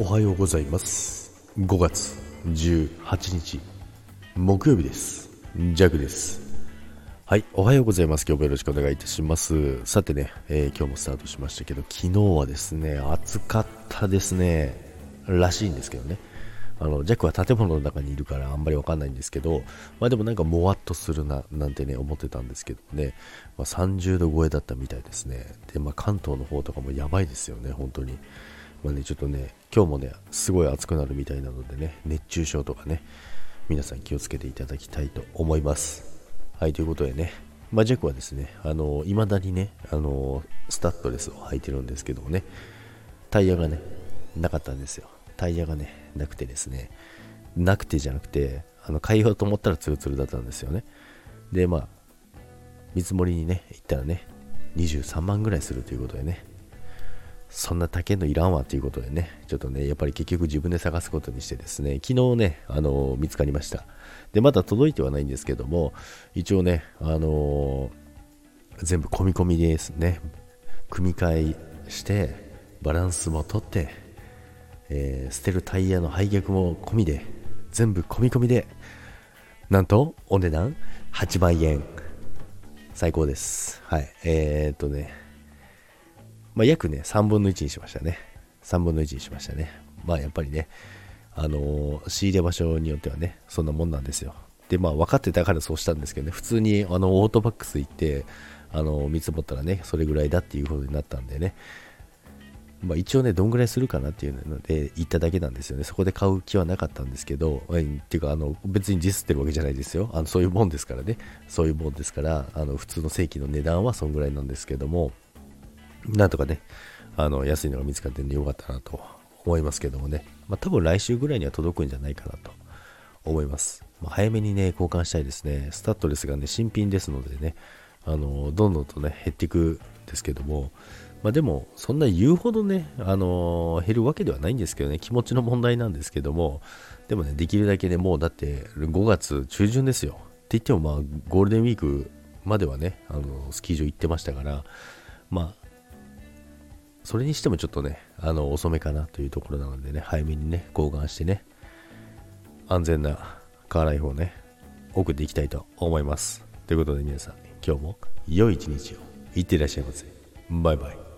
おはようございます。5月18日木曜日です。ジャグです。はいおはようございます。今日もよろしくお願いいたします。さてね、えー、今日もスタートしましたけど昨日はですね暑かったですね。らしいんですけどね。あの、ジャックは建物の中にいるからあんまりわかんないんですけど、まあでもなんかもわっとするな、なんてね、思ってたんですけどね、まあ、30度超えだったみたいですね。で、まあ関東の方とかもやばいですよね、本当に。まあね、ちょっとね、今日もね、すごい暑くなるみたいなのでね、熱中症とかね、皆さん気をつけていただきたいと思います。はい、ということでね、まあ、ジャックはですね、あの、未だにね、あの、スタッドレスを履いてるんですけどもね、タイヤがね、なかったんですよ。タイヤがね、なくてですね、なくてじゃなくて、あの、変えようと思ったらツルツルだったんですよね。で、まあ、見積もりにね、行ったらね、23万ぐらいするということでね、そんな高いのいらんわということでね、ちょっとね、やっぱり結局自分で探すことにしてですね、昨日ね、あの見つかりました。で、まだ届いてはないんですけども、一応ね、あのー、全部込み込みですね、組み替えして、バランスも取って、えー、捨てるタイヤの廃逆も込みで、全部込み込みで、なんと、お値段8万円。最高です。はい。えー、っとね、まあ、約ね、3分の1にしましたね。3分の1にしましたね。まあやっぱりね、あのー、仕入れ場所によってはね、そんなもんなんですよ。で、まあ分かってたからそうしたんですけどね、普通にあのオートバックス行って、あのー、見積もったらね、それぐらいだっていうことになったんでね、まあ、一応ね、どんぐらいするかなっていうので行っただけなんですよね。そこで買う気はなかったんですけど、えっていうか、あの、別にディスってるわけじゃないですよ。あのそういうもんですからね。そういうもんですから、あの、普通の正規の値段はそんぐらいなんですけども、なんとかね、あの安いのが見つかってんでよかったなと思いますけどもね、まあ、多分来週ぐらいには届くんじゃないかなと思います。まあ、早めにね、交換したいですね。スタッドレスがね、新品ですのでね、あのどんどんとね、減っていくんですけども、まあ、でも、そんな言うほどね、あの減るわけではないんですけどね、気持ちの問題なんですけども、でもね、できるだけね、もうだって5月中旬ですよ。って言っても、まあ、ゴールデンウィークまではね、あのスキー場行ってましたから、まあ、それにしてもちょっとね、あの、遅めかなというところなのでね、早めにね、交換してね、安全なカーライフをね、送っていきたいと思います。ということで皆さん、今日も良い一日をいってらっしゃいませ。バイバイ。